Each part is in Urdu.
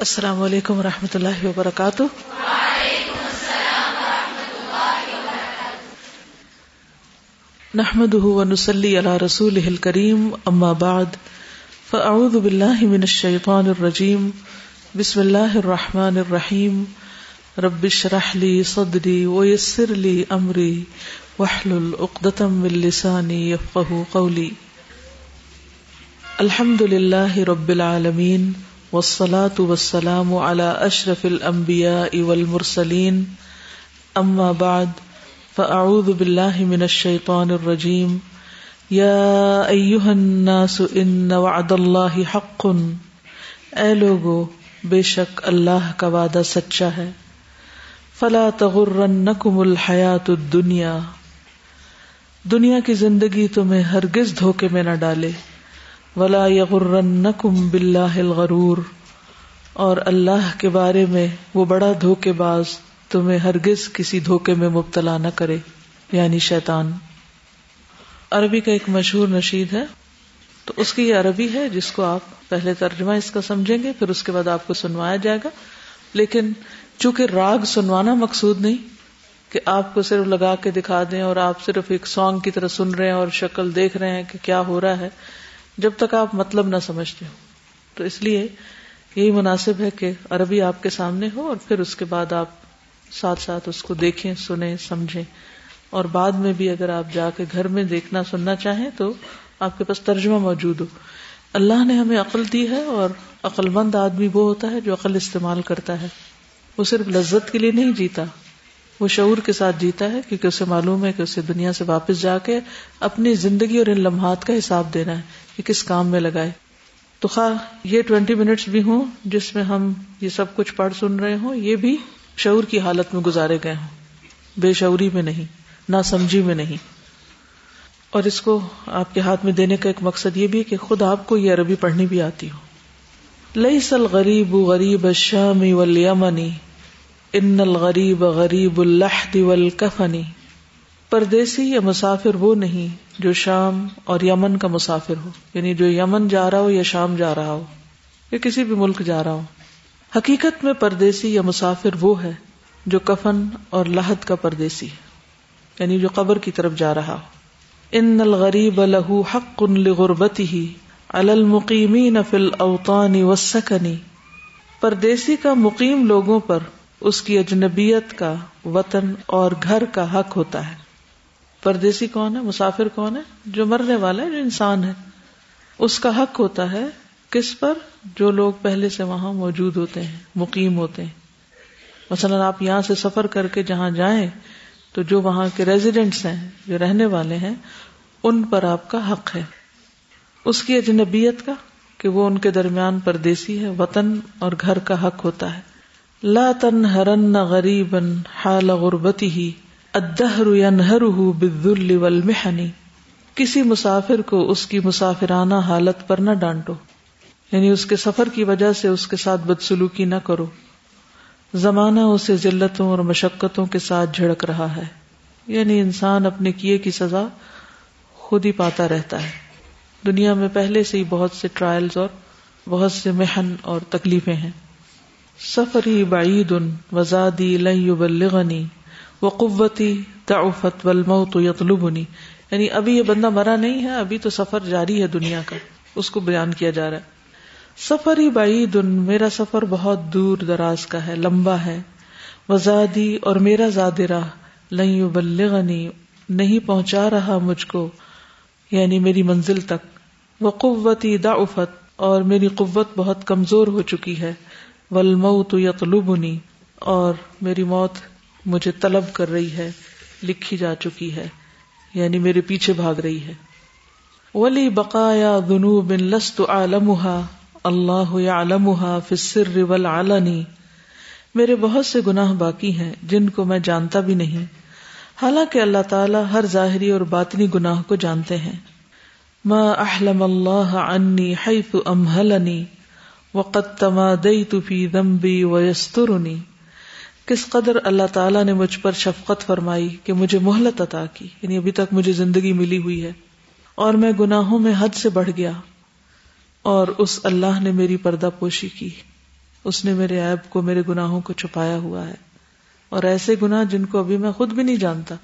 السلام علیکم و رحمۃ اللہ وبرکاتہ۔ نحمد ونسلی علی رسول کریم اما بعد، فاعوذ باللہ من الشیطان الرجیم، بسم اللہ الرحمن الرحیم۔ رب اشرح لی صدری ویسر لی امری، واحلل عقدۃ من لسانی یفقهوا قولی۔ الحمد للہ رب العالمین۔ والصلاة والسلام على اشرف الانبیاء والمرسلین اما بعد فاعوذ باللہ من الشیطان الرجیم یا ایوہ الناس ان وعد اللہ حق. اے لوگو، بے شک اللہ کا وعدہ سچا ہے. فلا تغرنکم الحیات الدنیا. دنیا کی زندگی تمہیں ہرگز دھوکے میں نہ ڈالے۔ ولا یغرنکم باللہ الغرور اور اللہ کے بارے میں وہ بڑا دھوکے باز تمہیں ہرگز کسی دھوکے میں مبتلا نہ کرے یعنی شیطان۔ عربی کا ایک مشہور نشید ہے۔ تو اس کی یہ عربی ہے جس کو آپ پہلے ترجمہ اس کا سمجھیں گے، پھر اس کے بعد آپ کو سنوایا جائے گا۔ لیکن چونکہ راگ سنوانا مقصود نہیں، کہ آپ کو صرف لگا کے دکھا دیں اور آپ صرف ایک سانگ کی طرح سن رہے ہیں اور شکل دیکھ رہے ہیں کہ کیا ہو رہا ہے جب تک آپ مطلب نہ سمجھتے ہو۔ تو اس لیے یہی مناسب ہے کہ عربی آپ کے سامنے ہو اور پھر اس کے بعد آپ ساتھ ساتھ اس کو دیکھیں، سنیں، سمجھیں۔ اور بعد میں بھی اگر آپ جا کے گھر میں دیکھنا، سننا چاہیں تو آپ کے پاس ترجمہ موجود ہو۔ اللہ نے ہمیں عقل دی ہے اور عقل مند آدمی وہ ہوتا ہے جو عقل استعمال کرتا ہے۔ وہ صرف لذت کے لیے نہیں جیتا، وہ شعور کے ساتھ جیتا ہے کیونکہ اسے معلوم ہے کہ اسے دنیا سے واپس جا کے اپنی زندگی اور ان لمحات کا حساب دینا ہے۔ کہ کس کام میں لگائے۔ تو خواہ یہ ٹوینٹی منٹس بھی ہوں جس میں ہم یہ سب کچھ پڑھ سن رہے ہوں، یہ بھی شعور کی حالت میں گزارے گئے ہوں۔ بے شعوری میں نہیں نہ سمجھی میں نہیں۔ اور اس کو آپ کے ہاتھ میں دینے کا ایک مقصد یہ بھی کہ خود آپ کو یہ عربی پڑھنی بھی آتی ہو۔ لئی سل غریب غریب شامی ولیمنی ان الغریب غریب اللہ والکفنی پردیسی یا مسافر وہ نہیں جو شام اور یمن کا مسافر ہو یعنی جو یمن جا رہا ہو یا شام جا رہا ہو، یا کسی بھی ملک جا رہا ہو۔ حقیقت میں پردیسی یا مسافر وہ ہے جو کفن اور لاہد کا پردیسی ہے یعنی جو قبر کی طرف جا رہا ہو۔ ان الغریب له حق لغربته على المقيمين في الاوطان والسكن پردیسی کا مقیم لوگوں پر اس کی اجنبیت کا، وطن اور گھر کا حق ہوتا ہے۔ پردیسی کون ہے؟ مسافر کون ہے؟ جو مرنے والا ہے، جو انسان ہے۔ اس کا حق ہوتا ہے کس پر؟ جو لوگ پہلے سے وہاں موجود ہوتے ہیں، مقیم ہوتے ہیں۔ مثلا آپ یہاں سے سفر کر کے جہاں جائیں، تو جو وہاں کے ریزیڈینٹس ہیں، جو رہنے والے ہیں، ان پر آپ کا حق ہے۔ اس کی اجنبیت کا، کہ وہ ان کے درمیان پردیسی ہے، وطن اور گھر کا حق ہوتا ہے۔ لا تن ہرن غریب حال غربتی ہی ادہر بالذل والمحنی کسی مسافر کو اس کی مسافرانہ حالت پر نہ ڈانٹو. یعنی اس کے سفر کی وجہ سے اس کے ساتھ بدسلوکی نہ کرو. زمانہ اسے ذلتوں اور مشقتوں کے ساتھ جھڑک رہا ہے. یعنی انسان اپنے کیے کی سزا خود ہی پاتا رہتا ہے. دنیا میں پہلے سے ہی بہت سے ٹرائلز اور بہت سے محن اور تکلیفیں ہیں. سفری بعید وزادی لغنی و قوتی تعفت والموت یطلبنی۔ یعنی ابھی یہ بندہ مرا نہیں ہے، ابھی تو سفر جاری ہے دنیا کا۔ اس کو بیان کیا جا رہا ہے۔ سفر ہی بعید میرا سفر بہت دور دراز کا ہے، لمبا ہے۔ وزادی، اور میرا زادرا لئی بلغنی نہیں پہنچا رہا مجھ کو یعنی میری منزل تک۔ وہ قوتی دافت اور میری قوت بہت کمزور ہو چکی ہے۔ ولمؤ یطلبنی، اور میری موت مجھے طلب کر رہی ہے، لکھی جا چکی ہے یعنی میرے پیچھے بھاگ رہی ہے۔ ولی بقایا دنو بن لست عالمہ اللہ فسر والعلنی میرے بہت سے گناہ باقی ہیں، جن کو میں جانتا بھی نہیں۔ حالانکہ اللہ تعالیٰ ہر ظاہری اور باطنی گناہ کو جانتے ہیں۔ ما احلم اللہ عنی حیث امہلنی وقت تمادیت فی ذنبی ویسترنی کس قدر اللہ تعالیٰ نے مجھ پر شفقت فرمائی کہ مجھے مہلت عطا کی یعنی ابھی تک مجھے زندگی ملی ہوئی ہے، اور میں گناہوں میں حد سے بڑھ گیا، اور اس اللہ نے میری پردہ پوشی کی۔ اس نے میرے عیب کو میرے گناہوں کو چھپایا ہوا ہے۔ اور ایسے گناہ جن کو ابھی میں خود بھی نہیں جانتا۔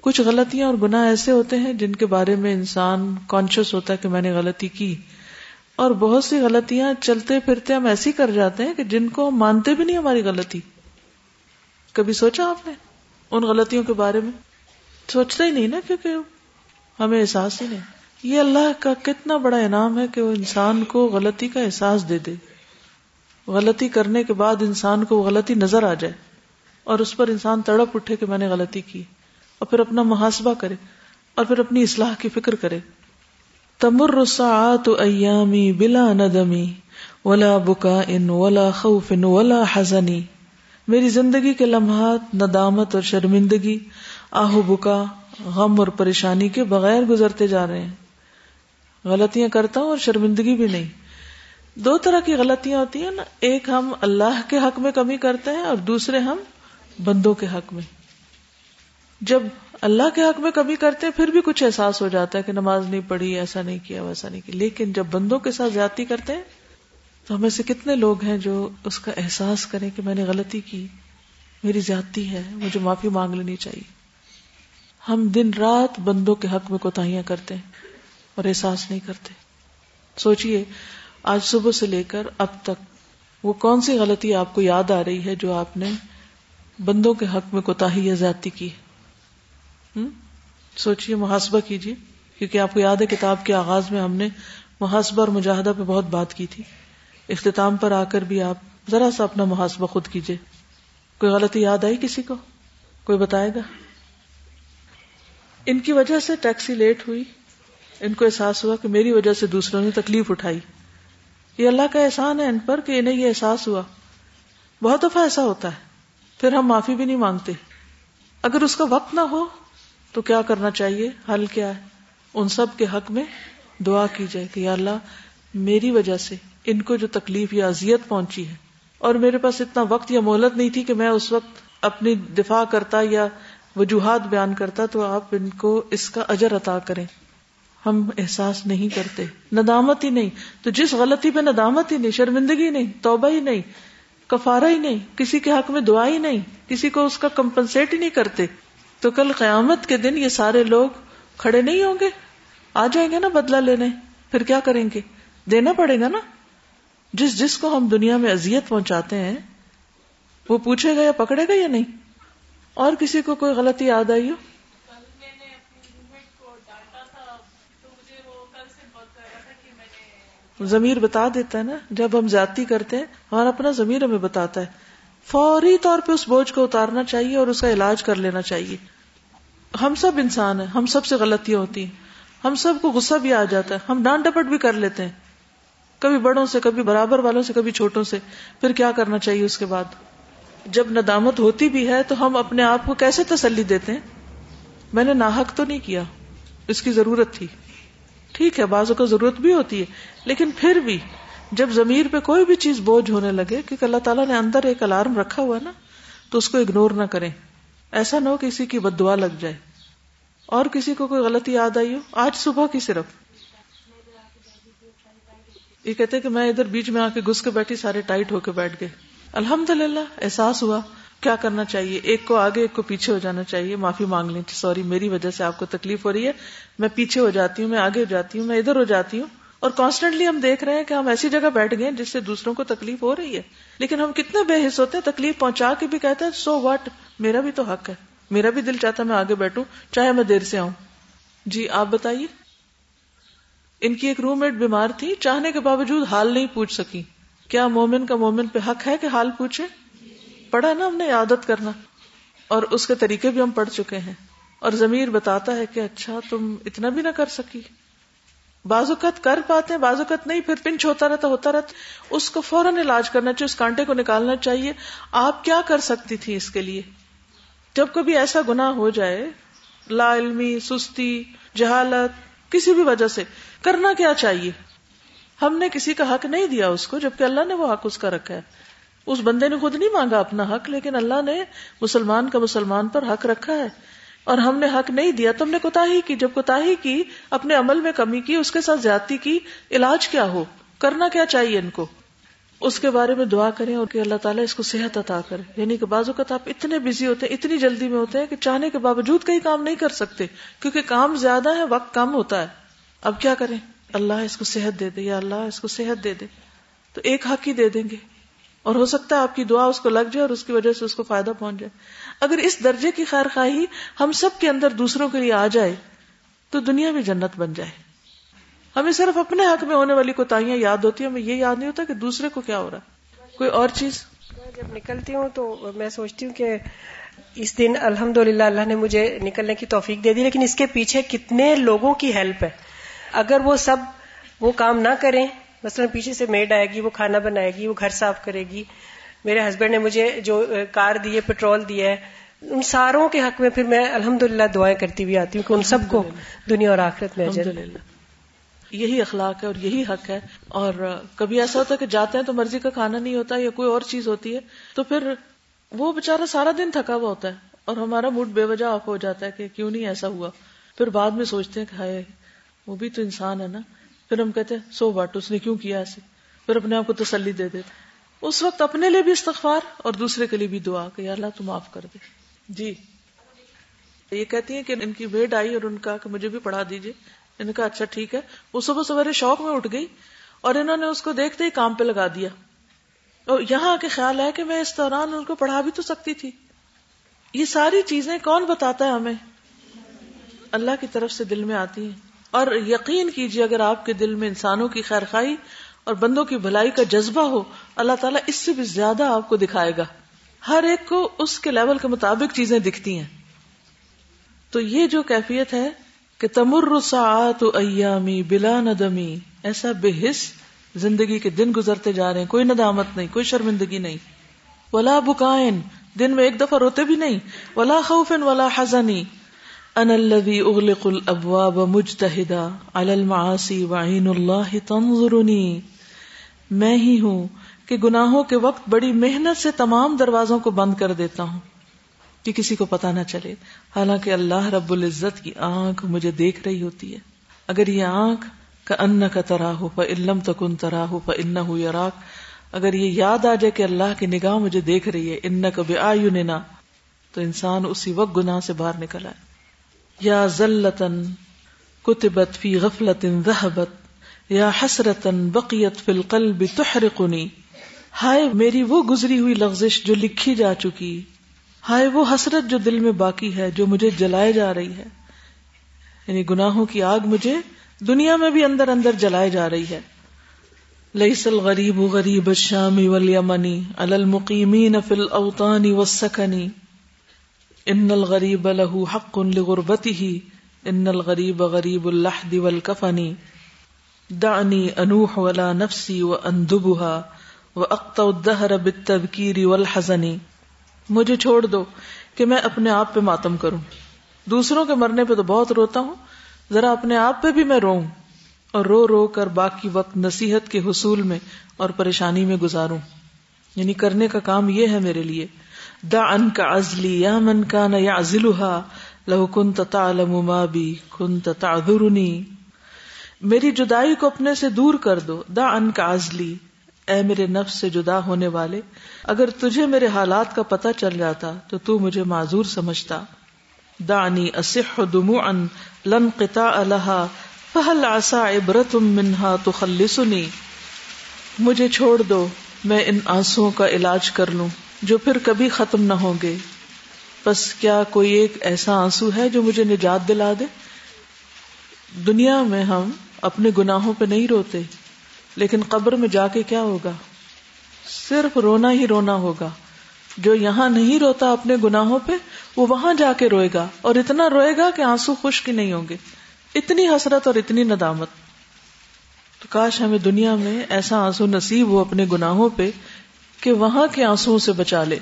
کچھ غلطیاں اور گناہ ایسے ہوتے ہیں جن کے بارے میں انسان کانشیس ہوتا ہے کہ میں نے غلطی کی۔ اور بہت سی غلطیاں چلتے پھرتے ہم ایسی کر جاتے ہیں کہ جن کو ہم مانتے بھی نہیں ہماری غلطی۔ کبھی سوچا آپ نے ان غلطیوں کے بارے میں؟ سوچتا ہی نہیں نا کیونکہ ہمیں احساس ہی نہیں۔ یہ اللہ کا کتنا بڑا انعام ہے کہ وہ انسان کو غلطی کا احساس دے دے۔ غلطی کرنے کے بعد انسان کو وہ غلطی نظر آ جائے اور اس پر انسان تڑپ اٹھے کہ میں نے غلطی کی اور پھر اپنا محاسبہ کرے اور پھر اپنی اصلاح کی فکر کرے۔ تمر ساعت ایامی بلا ندمی، ولا بکا ان ولا خوف ان ولا حزنی۔ میری زندگی کے لمحات، ندامت اور شرمندگی، آہو بکا، غم اور پریشانی کے بغیر گزرتے جا رہے ہیں۔ غلطیاں کرتا ہوں اور شرمندگی بھی نہیں۔ دو طرح کی غلطیاں ہوتی ہیں نا، ایک ہم اللہ کے حق میں کمی کرتے ہیں اور دوسرے ہم بندوں کے حق میں۔ جب اللہ کے حق میں کمی کرتے ہیں، پھر بھی کچھ احساس ہو جاتا ہے کہ نماز نہیں پڑھی، ایسا نہیں کیا، ویسا نہیں کیا۔ لیکن جب بندوں کے ساتھ زیادتی کرتے ہیں تو ہمیں سے کتنے لوگ ہیں جو اس کا احساس کریں کہ میں نے غلطی کی؟ میری زیادتی ہے، مجھے معافی مانگ لینی چاہیے۔ ہم دن رات بندوں کے حق میں کوتاہیاں کرتے ہیں اور احساس نہیں کرتے۔ سوچئے، آج صبح سے لے کر اب تک وہ کون سی غلطی آپ کو یاد آ رہی ہے جو آپ نے بندوں کے حق میں کوتا یا زیادتی کی سوچئے، محاسبہ کیجیے کیونکہ آپ کو یاد ہے کتاب کے آغاز میں ہم نے محاسبہ اور مجاہدہ پہ بہت بات کی تھی۔ اختتام پر آ کر بھی آپ ذرا سا اپنا محاسبہ خود کیجیے کوئی غلطی یاد آئی کسی کو؟ کوئی بتائے گا؟ ان کی وجہ سے ٹیکسی لیٹ ہوئی۔ ان کو احساس ہوا کہ میری وجہ سے دوسروں نے تکلیف اٹھائی۔ یہ اللہ کا احسان ہے ان پر کہ انہیں یہ احساس ہوا۔ بہت دفعہ ایسا ہوتا ہے۔ پھر ہم معافی بھی نہیں مانگتے۔ اگر اس کا وقت نہ ہو تو کیا کرنا چاہیے؟ حل کیا ہے؟ ان سب کے حق میں دعا کی جائے کہ یا اللہ، میری وجہ سے ان کو جو تکلیف یا اذیت پہنچی ہے۔ اور میرے پاس اتنا وقت یا مہلت نہیں تھی کہ میں اس وقت اپنی دفاع کرتا یا وجوہات بیان کرتا تو آپ ان کو اس کا اجر عطا کریں۔ ہم احساس نہیں کرتے۔ ندامت ہی نہیں۔ تو جس غلطی پہ ندامت ہی نہیں، شرمندگی نہیں، توبہ ہی نہیں، کفارہ ہی نہیں، کسی کے حق میں دعا ہی نہیں، کسی کو اس کا کمپنسیٹ ہی نہیں کرتے، تو کل قیامت کے دن یہ سارے لوگ کھڑے نہیں ہوں گے؟ آ جائیں گے نا بدلہ لینے۔ پھر کیا کریں گے؟ دینا پڑے گا نا؟ جس جس کو ہم دنیا میں اذیت پہنچاتے ہیں، وہ پوچھے گا یا پکڑے گا یا نہیں؟ اور کسی کو کوئی غلطی یاد آئی ہو؟ ضمیر بتا دیتا ہے نا، جب ہم زیادتی کرتے ہیں، ہمارا اپنا ضمیر ہمیں بتاتا ہے۔ فوری طور پہ اس بوجھ کو اتارنا چاہیے اور اس کا علاج کر لینا چاہیے۔ ہم سب انسان ہیں، ہم سب سے غلطیاں ہوتی ہیں۔ ہم سب کو غصہ بھی آ جاتا ہے۔ ہم ڈانٹ ڈپٹ بھی کر لیتے ہیں۔ کبھی بڑوں سے، کبھی برابر والوں سے، کبھی چھوٹوں سے، پھر کیا کرنا چاہیے اس کے بعد؟ جب ندامت ہوتی بھی ہے تو ہم اپنے آپ کو کیسے تسلی دیتے ہیں؟ میں نے ناحق تو نہیں کیا، اس کی ضرورت تھی۔ ٹھیک ہے بازو کا ضرورت بھی ہوتی ہے، لیکن پھر بھی جب ضمیر پہ کوئی بھی چیز بوجھ ہونے لگے، کیونکہ اللہ تعالیٰ نے اندر ایک الارم رکھا ہوا نا، تو اس کو اگنور نہ کریں۔ ایسا نہ ہو کسی کی بد دعا لگ جائے۔ اور کسی کو کوئی غلطی یاد آئی ہو؟ آج صبح کی صرف۔ یہ کہتے کہ میں ادھر بیچ میں آ کے گس کے بیٹھی، سارے ٹائٹ ہو کے بیٹھ گئے۔ الحمد للہ احساس ہوا کیا کرنا چاہیے؟ ایک کو آگے، ایک کو پیچھے ہو جانا چاہیے۔ معافی مانگ لیں۔ سوری، میری وجہ سے آپ کو تکلیف ہو رہی ہے۔ میں پیچھے ہو جاتی ہوں، میں آگے ہو جاتی ہوں، میں ادھر ہو جاتی ہوں۔ اور کانسٹنٹلی ہم دیکھ رہے ہیں کہ ہم ایسی جگہ بیٹھ گئے جس سے دوسروں کو تکلیف ہو رہی ہے۔ لیکن ہم کتنے بے حص ہوتے ہیں، تکلیف پہنچا کے بھی کہتے ہیں سو واٹ میرا بھی تو حق ہے۔ میرا بھی دل چاہتا میں آگے بیٹھوں، چاہے میں دیر سے آؤں۔ جی آپ بتائیے۔ ان کی ایک روم میٹ بیمار تھی، چاہنے کے باوجود حال نہیں پوچھ سکی۔ کیا مومن کا مومن پہ حق ہے کہ حال پوچھے؟ پڑھا نا ہم نے عادت کرنا۔ اور اس کے طریقے بھی ہم پڑھ چکے ہیں۔ اور ضمیر بتاتا ہے کہ اچھا تم اتنا بھی نہ کر سکی۔ بازوقت کر پاتے ہیں بازوقت نہیں، پھر پنچ ہوتا رہتا ہوتا رہتا۔ اس کو فوراً علاج کرنا چاہیے، اس کانٹے کو نکالنا چاہیے۔ آپ کیا کر سکتی تھی اس کے لیے؟ جب کبھی ایسا گنا ہو جائے، لا علمی، سستی، جہالت، کسی بھی وجہ سے کرنا کیا چاہیے؟ ہم نے کسی کا حق نہیں دیا اس کو، جبکہ اللہ نے وہ حق اس کا رکھا ہے۔ اس بندے نے خود نہیں مانگا اپنا حق، لیکن اللہ نے مسلمان کا مسلمان پر حق رکھا ہے۔ اور ہم نے حق نہیں دیا، تم نے کوتا ہی کی۔ جب کوتا کی، اپنے عمل میں کمی کی، اس کے ساتھ زیادتی کی، علاج کیا ہو؟ کرنا کیا چاہیے ان کو؟ اس کے بارے میں دعا کریں اور کہ اللہ تعالیٰ اس کو صحت عطا کرے۔ یعنی کہ بعض اوقات آپ اتنے بزی ہوتے ہیں، اتنی جلدی میں ہوتے ہیں کہ چاہنے کے باوجود کئی کام نہیں کر سکتے، کیونکہ کام زیادہ ہے، وقت کم ہوتا ہے۔ اب کیا کریں؟ اللہ اس کو صحت دے دے یا اللہ اس کو صحت دے دے۔ تو ایک حق ہی دے دیں گے۔ اور ہو سکتا ہے آپ کی دعا اس کو لگ جائے اور اس کی وجہ سے اس کو فائدہ پہنچ جائے۔ اگر اس درجے کی خیر خواہی ہم سب کے اندر دوسروں کے لیے آ جائے، تو دنیا بھی جنت بن جائے۔ ہمیں صرف اپنے حق میں ہونے والی کوتاہیاں یاد ہوتی ہیں۔ ہمیں یہ یاد نہیں ہوتا کہ دوسرے کو کیا ہو رہا ہے۔ کوئی اور چیز؟ جب نکلتی ہوں تو میں سوچتی ہوں کہ اس دن الحمد للہ اللہ نے مجھے نکلنے کی توفیق دے دی، لیکن اس کے پیچھے کتنے لوگوں کی ہیلپ ہے۔ اگر وہ سب وہ کام نہ کریں مثلا پیچھے سے میڈ آئے گی وہ کھانا بنائے گی وہ گھر صاف کرے گی میرے ہسبینڈ نے مجھے جو کار دی ہے پیٹرول دیا ہے ان ساروں کے حق میں پھر میں الحمد للہ دعائیں کرتی ہوئی آتی ہوں کہ ان سب کو دنیا اور آخرت میں یہی اخلاق ہے اور یہی حق ہے۔ اور کبھی ایسا ہوتا ہے کہ جاتے ہیں تو مرضی کا کھانا نہیں ہوتا یا کوئی اور چیز ہوتی ہے تو پھر وہ بےچارا سارا دن تھکا ہوا ہوتا ہے اور ہمارا موڈ بے وجہ آف ہو جاتا ہے کہ کیوں نہیں ایسا ہوا۔ پھر بعد میں سوچتے ہیں کہ ہائے وہ بھی تو انسان ہے نا۔ پھر ہم کہتے ہیں، سو واٹ، اس نے کیوں کیا ایسے؟ پھر اپنے آپ کو تسلی دے دیتے۔ اس وقت اپنے لیے بھی استغفار اور دوسرے کے لیے بھی دعا کہ یا اللہ تو معاف کر دے۔ جی۔ یہ کہتی ہیں کہ ان کی ویڈ آئی اور ان کا کہ مجھے بھی پڑھا دیجیے ان کا اچھا ٹھیک ہے۔ وہ صبح سویرے شوق میں اٹھ گئی اور انہوں نے اس کو دیکھتے ہی کام پہ لگا دیا۔ اور یہاں کے خیال ہے کہ میں اس دوران ان کو پڑھا بھی تو سکتی تھی۔ یہ ساری چیزیں کون بتاتا ہے ہمیں؟ اللہ کی طرف سے دل میں آتی ہیں۔ اور یقین کیجیے اگر آپ کے دل میں انسانوں کی خیر خائی اور بندوں کی بھلائی کا جذبہ ہو، اللہ تعالیٰ اس سے بھی زیادہ آپ کو دکھائے گا۔ ہر ایک کو اس کے لیول کے مطابق چیزیں دکھتی ہیں۔ تو یہ جو کیفیت ہے کہ تمر ساعت ایامی بلا ندمی، ایسا بے حص زندگی کے دن گزرتے جا رہے ہیں۔ کوئی ندامت نہیں، کوئی شرمندگی نہیں۔ ولا بکائن، دن میں ایک دفعہ روتے بھی نہیں۔ ولا خوف ولا حزنی۔ ان الذي اغلق الابواب مجتهدا على المعاصي وعين الله تنظرني. میں ہی ہوں کہ گناہوں کے وقت بڑی محنت سے تمام دروازوں کو بند کر دیتا ہوں کہ کسی کو پتا نہ چلے. حالانکہ اللہ رب العزت کی آنکھ مجھے دیکھ رہی ہوتی ہے. اگر یہ آنکھ کا ان کا ترا ہو علم تکن ترا ہو ان یراک. اگر یہ یاد آ جائے کہ اللہ کی نگاہ مجھے دیکھ رہی ہے ان کا بے تو انسان اسی وقت گناہ سے باہر نکل آئے۔ یا ذلتن کتبت فی غفلت ذہبت، یا حسرتن بقیت فی القلب تحرقنی۔ ہائے میری وہ گزری ہوئی لغزش جو لکھی جا چکی، ہائے وہ حسرت جو دل میں باقی ہے جو مجھے جلائے جا رہی ہے۔ یعنی گناہوں کی آگ مجھے دنیا میں بھی اندر اندر جلائے جا رہی ہے۔ لئیس الغریب غریب الشام والیمنی علی المقیمین فی الاوطان والسکنی ان الغریب له حق لغربته ان الغریب غریب اللحد والکفنی. دعنی انوح ولا نفسی واندبها واقطع الدهر بالتذکیر والحزن. مجھے چھوڑ دو کہ میں اپنے آپ پہ ماتم کروں. دوسروں کے مرنے پہ تو بہت روتا ہوں، ذرا اپنے آپ پہ بھی میں روؤں اور رو رو کر باقی وقت نصیحت کے حصول میں اور پریشانی میں گزاروں. یعنی کرنے کا کام یہ ہے میرے لیے دا ان کا ازلی یا من کا نہ یا لہو کن تعلم ما بی کن تعذرنی۔ میری جدائی کو اپنے سے دور کر دو دا ان کا ازلی اے میرے نفس سے جدا ہونے والے، اگر تجھے میرے حالات کا پتہ چل جاتا، تو تو مجھے معذور سمجھتا۔ دانی اصح دموعا لن قطع لها فهل عسى عبرت منها تخلصني مجھے چھوڑ دو، میں ان آنسو کا علاج کر لوں۔ جو پھر کبھی ختم نہ ہوں گے۔ بس کیا کوئی ایک ایسا آنسو ہے جو مجھے نجات دلا دے؟ دنیا میں ہم اپنے گناہوں پہ نہیں روتے، لیکن قبر میں جا کے کیا ہوگا؟ صرف رونا ہی رونا ہوگا۔ جو یہاں نہیں روتا اپنے گناہوں پہ، وہ وہاں جا کے روئے گا۔ اور اتنا روئے گا کہ آنسو خشک نہیں ہوں گے۔ اتنی حسرت اور اتنی ندامت۔ تو کاش ہمیں دنیا میں ایسا آنسو نصیب ہو اپنے گناہوں پہ کہ وہاں کے آنسو سے بچا لے۔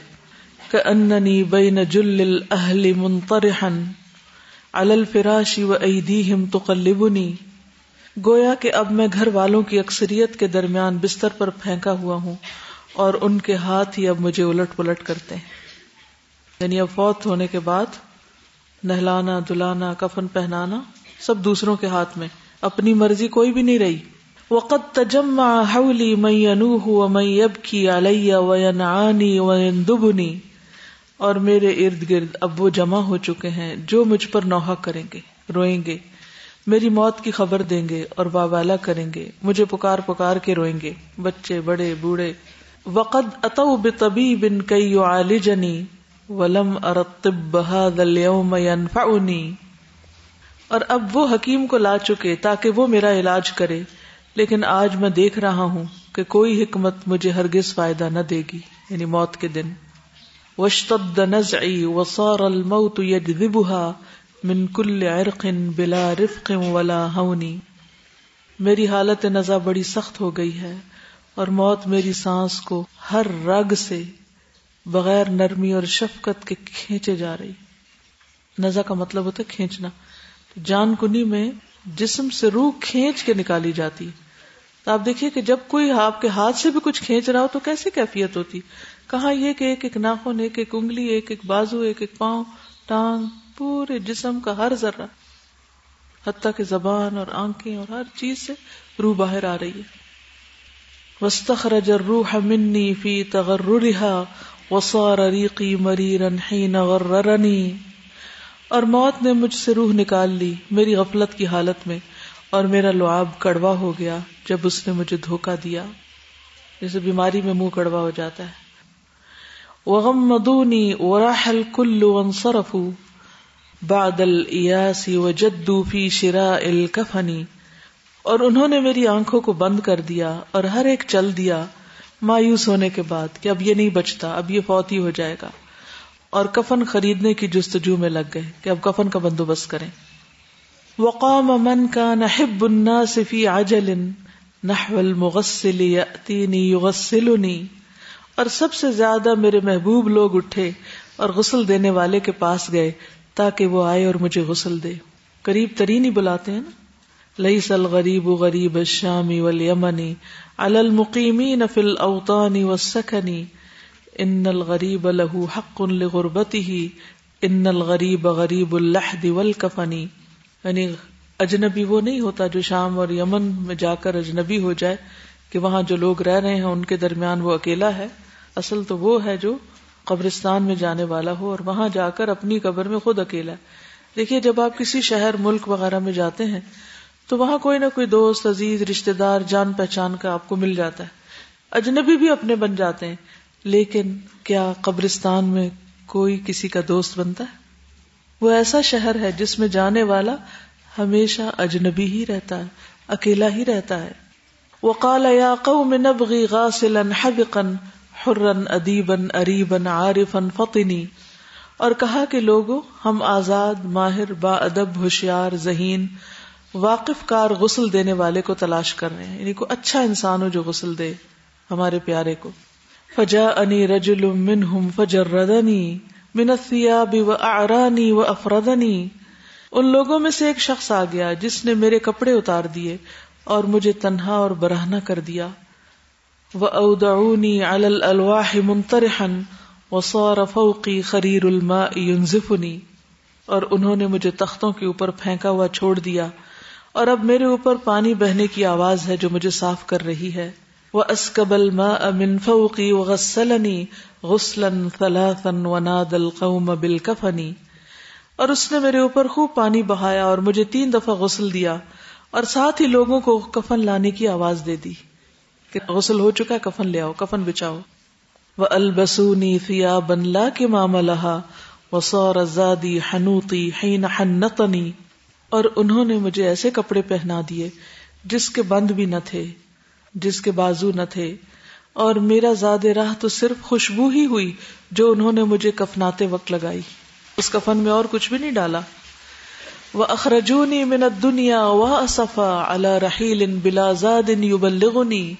کہ اننی بین جل اہل منطرحن علی الفراش و ایدیہم تقلبنی۔ گویا کہ اب میں گھر والوں کی اکثریت کے درمیان بستر پر پھینکا ہوا ہوں اور ان کے ہاتھ ہی اب مجھے الٹ پلٹ کرتے ہیں۔ یعنی اب فوت ہونے کے بعد نہلانا دلانا کفن پہنانا سب دوسروں کے ہاتھ میں۔ اپنی مرضی کوئی بھی نہیں رہی۔ وقد تجمع حولي من ينوه ومن يبكي علي وينعاني ويندبني اور میرے ارد گرد اب وہ جمع ہو چکے ہیں، جو مجھ پر نوحہ کریں گے، روئیں گے، میری موت کی خبر دیں گے اور واوالا کریں گے، مجھے پکار پکار کے روئیں گے، بچے، بڑے، بوڑھے۔ وقد اتو بطبیب کئی يعالجني ولم ارتب هذا اليوم ينفعني اور اب وہ حکیم کو لا چکے تاکہ وہ میرا علاج کرے۔ لیکن آج میں دیکھ رہا ہوں کہ کوئی حکمت مجھے ہرگز فائدہ نہ دے گی یعنی موت کے دن۔ وشتد نزعی وصار الموت يجذبها من كل عرق بلا رفق ولا ہونی۔ میری حالت نزا بڑی سخت ہو گئی ہے اور موت میری سانس کو ہر رگ سے بغیر نرمی اور شفقت کے کھینچے جا رہی۔ نزا کا مطلب ہوتا ہے کھینچنا۔ جان کنی میں جسم سے روح کھینچ کے نکالی جاتی۔ تو آپ دیکھیے کہ جب کوئی آپ کے ہاتھ سے بھی کچھ کھینچ رہا ہو تو کیسی کیفیت ہوتی؟ کہاں یہ کہ ایک ایک ناخن، ایک ایک انگلی، ایک ایک بازو، ایک ایک پاؤں، ٹانگ، پورے جسم کا ہر ذرہ۔ حتیٰ کہ زبان اور آنکھیں اور ہر چیز سے روح باہر آ رہی ہے۔ وسطرج روح منی فی تغررها وصار ریقی مریرن حین غررنی اور موت نے مجھ سے روح نکال لی میری غفلت کی حالت میں، اور میرا لعاب کڑوا ہو گیا جب اس نے مجھے دھوکا دیا۔ جیسے بیماری میں منہ کڑوا ہو جاتا ہے۔ وغم مدونی وراحل کلو انصرف بادل ایاسی و جدو فی شرا الکفنی اور انہوں نے میری آنکھوں کو بند کر دیا اور ہر ایک چل دیا مایوس ہونے کے بعد کہ اب یہ نہیں بچتا، اب یہ فوتی ہو جائے گا۔ اور کفن خریدنے کی جستجو میں لگ گئے کہ اب کفن کا بندوبست کریں۔ وقام من کا نحب الناس فی عجل نحو المغسل یأتینی یغسلنی۔ اور سب سے زیادہ میرے محبوب لوگ اٹھے اور غسل دینے والے کے پاس گئے تاکہ وہ آئے اور مجھے غسل دے۔ قریب ترین ہی بلاتے ہیں نا۔ لئیس الغریب غریب الشامی والیمنی علی المقیمین فی الاوطان والسکنی ان الغریب لہو حق لغربتی ہی ان الغریب غریب الحد والکفنی یعنی اجنبی وہ نہیں ہوتا جو شام اور یمن میں جا کر اجنبی ہو جائے کہ وہاں جو لوگ رہ رہے ہیں ان کے درمیان وہ اکیلا ہے۔ اصل تو وہ ہے جو قبرستان میں جانے والا ہو اور وہاں جا کر اپنی قبر میں خود اکیلا ہے۔ دیکھیے جب آپ کسی شہر، ملک وغیرہ میں جاتے ہیں تو وہاں کوئی نہ کوئی دوست، عزیز رشتے دار، جان پہچان کا آپ کو مل جاتا ہے۔ اجنبی بھی اپنے بن جاتے ہیں۔ لیکن کیا قبرستان میں کوئی کسی کا دوست بنتا ہے؟ وہ ایسا شہر ہے جس میں جانے والا ہمیشہ اجنبی ہی رہتا ہے، اکیلا ہی رہتا ہے۔ وقال یا قوم نبغي غاسلا، حبقا، حرا، ادیبا، اریبا، عارفا، فطنی۔ اور کہا کہ لوگوں ہم آزاد، ماہر، با ادب، ہوشیار، ذہین، واقف کار غسل دینے والے کو تلاش کر رہے ہیں۔ یعنی کوئی اچھا انسان ہو جو غسل دے ہمارے پیارے کو۔ فجا انی رجل منہم فجردنی من الثياب واعرانی وافردنی ان لوگوں میں سے ایک شخص آ گیا جس نے میرے کپڑے اتار دیے اور مجھے تنہا اور برہنا کر دیا۔ واودعونی علی الالواح منطرحا وصار فوقی خریر الماء ينزفنی اور انہوں نے مجھے تختوں کے اوپر پھینکا ہوا چھوڑ دیا۔ اور اب میرے اوپر پانی بہنے کی آواز ہے جو مجھے صاف کر رہی ہے۔ وہ اسکبل من فوقی وغسلنی غسلن ثلاثا وناد القوم بالکفنی اور اس نے میرے اوپر خوب پانی بہایا اور مجھے تین دفعہ غسل دیا اور ساتھ ہی لوگوں کو کفن لانے کی آواز دے دی کہ غسل ہو چکا ہے، کفن لے آؤ، کفن بچاؤ۔ وہ البسونی فیا بن لا کے ماما لہا و سور زادی حنوتی حین حنتنی اور انہوں نے مجھے ایسے کپڑے پہنا دیے جس کے بند بھی نہ تھے۔ جس کے بازو نہ تھے۔ اور میرا زاد راہ تو صرف خوشبو ہی ہوئی جو انہوں نے مجھے کفناتے وقت لگائی۔ اس کفن میں اور کچھ بھی نہیں ڈالا۔ وہ اخرجونی منت دنیا و صفا اللہ رحیل بلا زاد یبلغنی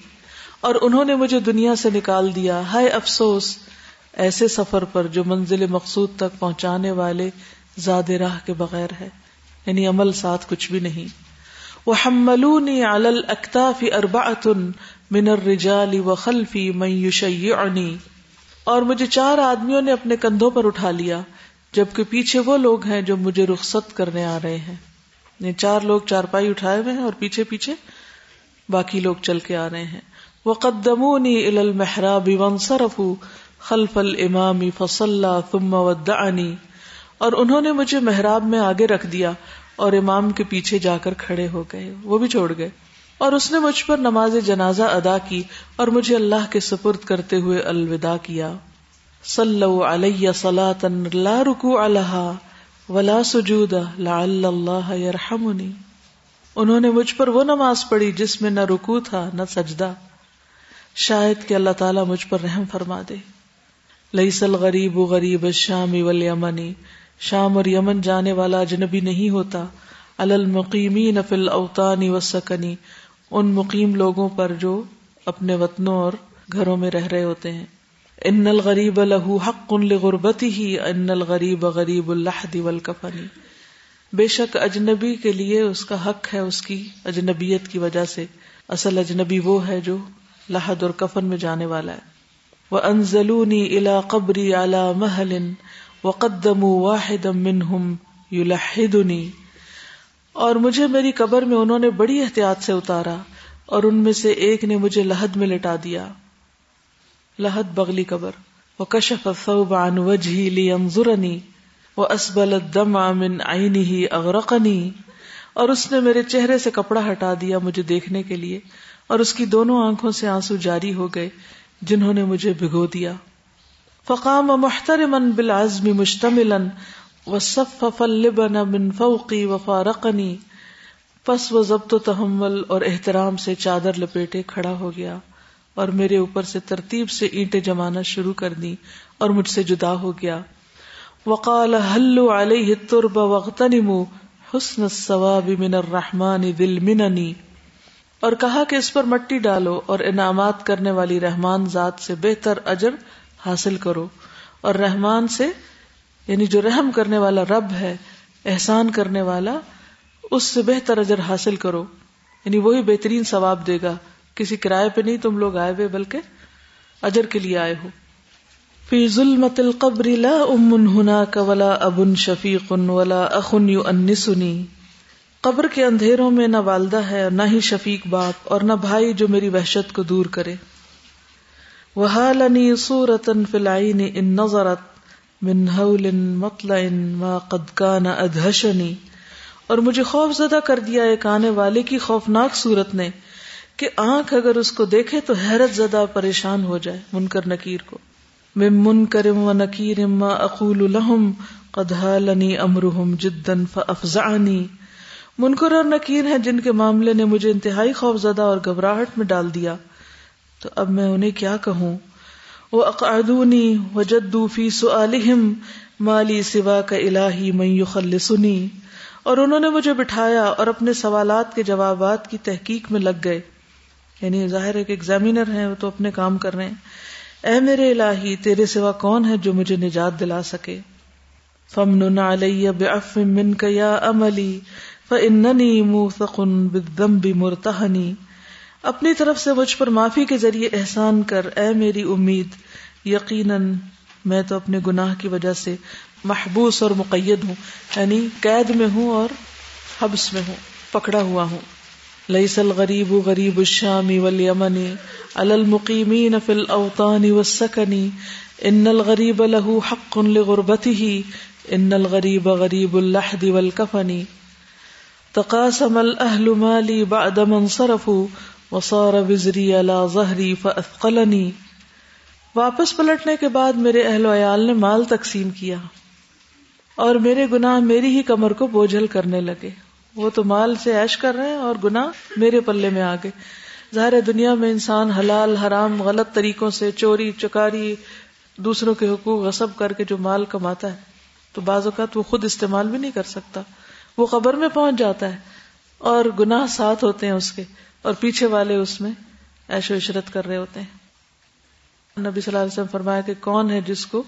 اور انہوں نے مجھے دنیا سے نکال دیا۔ ہائے افسوس، ایسے سفر پر جو منزل مقصود تک پہنچانے والے زاد راہ کے بغیر ہے۔ یعنی عمل ساتھ کچھ بھی نہیں۔ وحملوني على الاكتاف اربعه من الرجال وخلفي من يشيعني اور مجھے چار آدمیوں نے اپنے کندھوں پر اٹھا لیا، جبکہ پیچھے وہ لوگ ہیں جو مجھے رخصت کرنے آ رہے ہیں۔ یہ چار لوگ چارپائی اٹھائے ہوئے ہیں اور پیچھے پیچھے باقی لوگ چل کے آ رہے ہیں۔ وہ قدمونی ال المحراب وانصرف خلف الامام فصلى ثم ودعني۔ اور انہوں نے مجھے محراب میں آگے رکھ دیا۔ اور امام کے پیچھے جا کر کھڑے ہو گئے، وہ بھی چھوڑ گئے۔ اور اس نے مجھ پر نماز جنازہ ادا کی اور مجھے اللہ کے سپرد کرتے ہوئے الوداع کیا۔ صلو علیہ صلاة لا رکوع لها ولا سجود لعل اللہ یرحمنی۔ انہوں نے مجھ پر وہ نماز پڑھی جس میں نہ رکو تھا نہ سجدہ۔ شاید کہ اللہ تعالیٰ مجھ پر رحم فرما دے۔ لئیسل غریب غریب شامی والیمنی۔ شام اور یمن جانے والا اجنبی نہیں ہوتا۔ المقیمین فی الاوطان والسکنی ان مقیم لوگوں پر جو اپنے وطنوں اور گھروں میں رہ رہے ہوتے ہیں۔ ان الغریب له حق لغربته ان الغریب غریب اللحد والکفنی بے شک اجنبی کے لیے اس کا حق ہے اس کی اجنبیت کی وجہ سے۔ اصل اجنبی وہ ہے جو لحد اور کفن میں جانے والا ہے۔ وہ انزلونی الا قبری اعلی محل و قدم واحد منہم یلحدنی۔ اور مجھے میری قبر میں انہوں نے بڑی احتیاط سے اتارا اور ان میں سے ایک نے مجھے لحد میں لٹا دیا۔ لحد بغلی قبر۔ وہ کشف الثوب عن وجهي لينظرني وہ اسبل دم امن آئینی ہی اور اس نے میرے چہرے سے کپڑا ہٹا دیا مجھے دیکھنے کے لیے اور اس کی دونوں آنکھوں سے آنسو جاری ہو گئے جنہوں نے مجھے بھگو دیا۔ فقام محترمن بالعزم مشتملا وصفف اللبن من فوقی وفارقنی پس وہ ضبط و تحمل اور احترام سے چادر لپیٹے کھڑا ہو گیا اور میرے اوپر سے ترتیب سے اینٹیں جمانا شروع کر دی اور مجھ سے جدا ہو گیا۔ وقال حلو علیہ الترب واغتنموا حسن الثواب من الرحمن ذل مننی اور کہا کہ اس پر مٹی ڈالو اور انعامات کرنے والی رحمان ذات سے بہتر اجر حاصل کرو۔ اور رحمان سے یعنی جو رحم کرنے والا رب ہے، احسان کرنے والا، اس سے بہتر اجر حاصل کرو۔ یعنی وہی بہترین ثواب دے گا۔ کسی کرائے پہ نہیں تم لوگ آئے ہوئے، بلکہ اجر کے لیے آئے ہو۔ فی ظلمت القبر لا ام هناك ولا اب شفیق ولا اخ يؤنسني قبر کے اندھیروں میں نہ والدہ ہے نہ ہی شفیق باپ اور نہ بھائی جو میری وحشت کو دور کرے۔ وحالنی صورتا فی العین ان نظرت من حول مطلع ما قد كان ادهشني اور مجھے خوف زدہ کر دیا ایک آنے والے کی خوفناک صورت نے کہ آنکھ اگر اس کو دیکھے تو حیرت زدہ پریشان ہو جائے منکر نکیر کو۔ من منکر و نکیر ما اقول لهم قد حالنی امرهم جدا فافزعنی منکر اور نکیر ہیں جن کے معاملے نے مجھے انتہائی خوف زدہ اور گھبراہٹ میں ڈال دیا۔ تو اب میں انہیں کیا کہوں؟ وہ اقعدونی وجدو فی سؤالہم مالی سوا کا الہی من یخلصنی اور انہوں نے مجھے بٹھایا اور اپنے سوالات کے جوابات کی تحقیق میں لگ گئے۔ یعنی ظاہر ہے کہ ایگزامینر ہیں، وہ تو اپنے کام کر رہے ہیں۔ اے میرے الہی، تیرے سوا کون ہے جو مجھے نجات دلا سکے؟ فمن علی بعف منک یا عملی فاننی موثق بالذنب مرتہنی اپنی طرف سے مجھ پر معافی کے ذریعے احسان کر، اے میری امید، یقیناً میں تو اپنے گناہ کی وجہ سے محبوس اور مقید ہوں یعنی قید میں ہوں اور حبس میں ہوں، پکڑا ہوا ہوں۔ ليس الغريب غريب الشام واليمن على المقيمين في الاوطان والسكن ان الغريب له حق لغربته، ان الغريب غريب اللحد والكفن تقاسم الاهل مالي بعد من صرفوا وصار وزري على ظهري فاثقلني واپس پلٹنے کے بعد میرے اہل و عیال نے مال تقسیم کیا اور میرے گناہ میری ہی کمر کو بوجھل کرنے لگے۔ وہ تو مال سے عیش کر رہے ہیں اور گنا میرے پلے میں آ گئے ظاہر دنیا میں انسان حلال، حرام، غلط طریقوں سے چوری، چکاری، دوسروں کے حقوق غصب کر کے جو مال کماتا ہے تو بعض اوقات وہ خود استعمال بھی نہیں کر سکتا۔ وہ قبر میں پہنچ جاتا ہے۔ اور گناہ ساتھ ہوتے ہیں اس کے اور پیچھے والے اس میں ایش و عشرت کر رہے ہوتے ہیں۔ نبی صلی اللہ علیہ وسلم فرمایا کہ کون ہے جس کو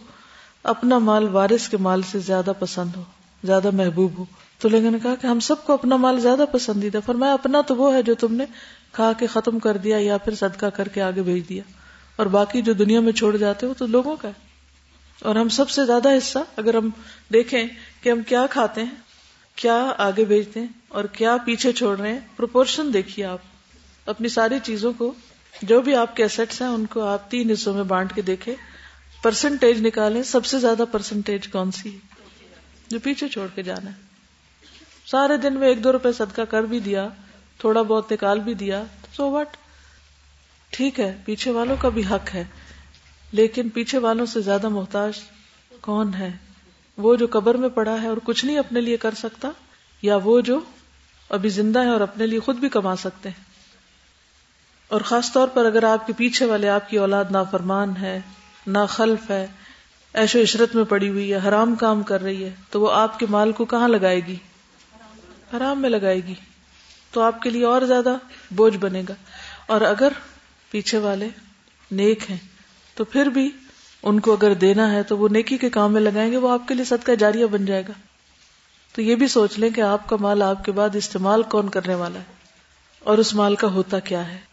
اپنا مال وارث کے مال سے زیادہ پسند ہو، زیادہ محبوب ہو؟ تو لوگوں نے کہا کہ ہم سب کو اپنا مال زیادہ پسندیدہ۔ فرمایا، اپنا تو وہ ہے جو تم نے کھا کے ختم کر دیا یا پھر صدقہ کر کے آگے بھیج دیا۔ اور باقی جو دنیا میں چھوڑ جاتے وہ تو لوگوں کا ہے۔ اور ہم سب سے زیادہ حصہ اگر ہم دیکھیں کہ ہم کیا کھاتے ہیں کیا آگے بھیجتے ہیں اور کیا پیچھے چھوڑ رہے ہیں؟ پروپورشن دیکھیے آپ۔ اپنی ساری چیزوں کو، جو بھی آپ کے ایسٹس ہیں، ان کو آپ تین حصوں میں بانٹ کے دیکھیں۔ پرسنٹیج نکالیں۔ سب سے زیادہ پرسنٹیج کون سی ہے؟ جو پیچھے چھوڑ کے جانا ہے۔ سارے دن میں ایک دو روپے صدقہ کر بھی دیا، تھوڑا بہت نکال بھی دیا۔ سو وٹ ٹھیک ہے، پیچھے والوں کا بھی حق ہے۔ لیکن پیچھے والوں سے زیادہ محتاج کون ہے؟ وہ جو قبر میں پڑا ہے اور کچھ نہیں اپنے لیے کر سکتا، یا وہ جو ابھی زندہ ہے اور اپنے لیے خود بھی کما سکتے ہیں۔ اور خاص طور پر اگر آپ کے پیچھے والے، آپ کی اولاد نافرمان ہے نا خلف ہے، ایشو عشرت میں پڑی ہوئی ہے، حرام کام کر رہی ہے، تو وہ آپ کے مال کو کہاں لگائے گی؟ حرام میں لگائے گی۔ تو آپ کے لیے اور زیادہ بوجھ بنے گا۔ اور اگر پیچھے والے نیک ہیں، تو پھر بھی ان کو اگر دینا ہے تو وہ نیکی کے کام میں لگائیں گے، وہ آپ کے لیے صدقہ جاریہ بن جائے گا۔ تو یہ بھی سوچ لیں کہ آپ کا مال آپ کے بعد استعمال کون کرنے والا ہے؟ اور اس مال کا ہوتا کیا ہے؟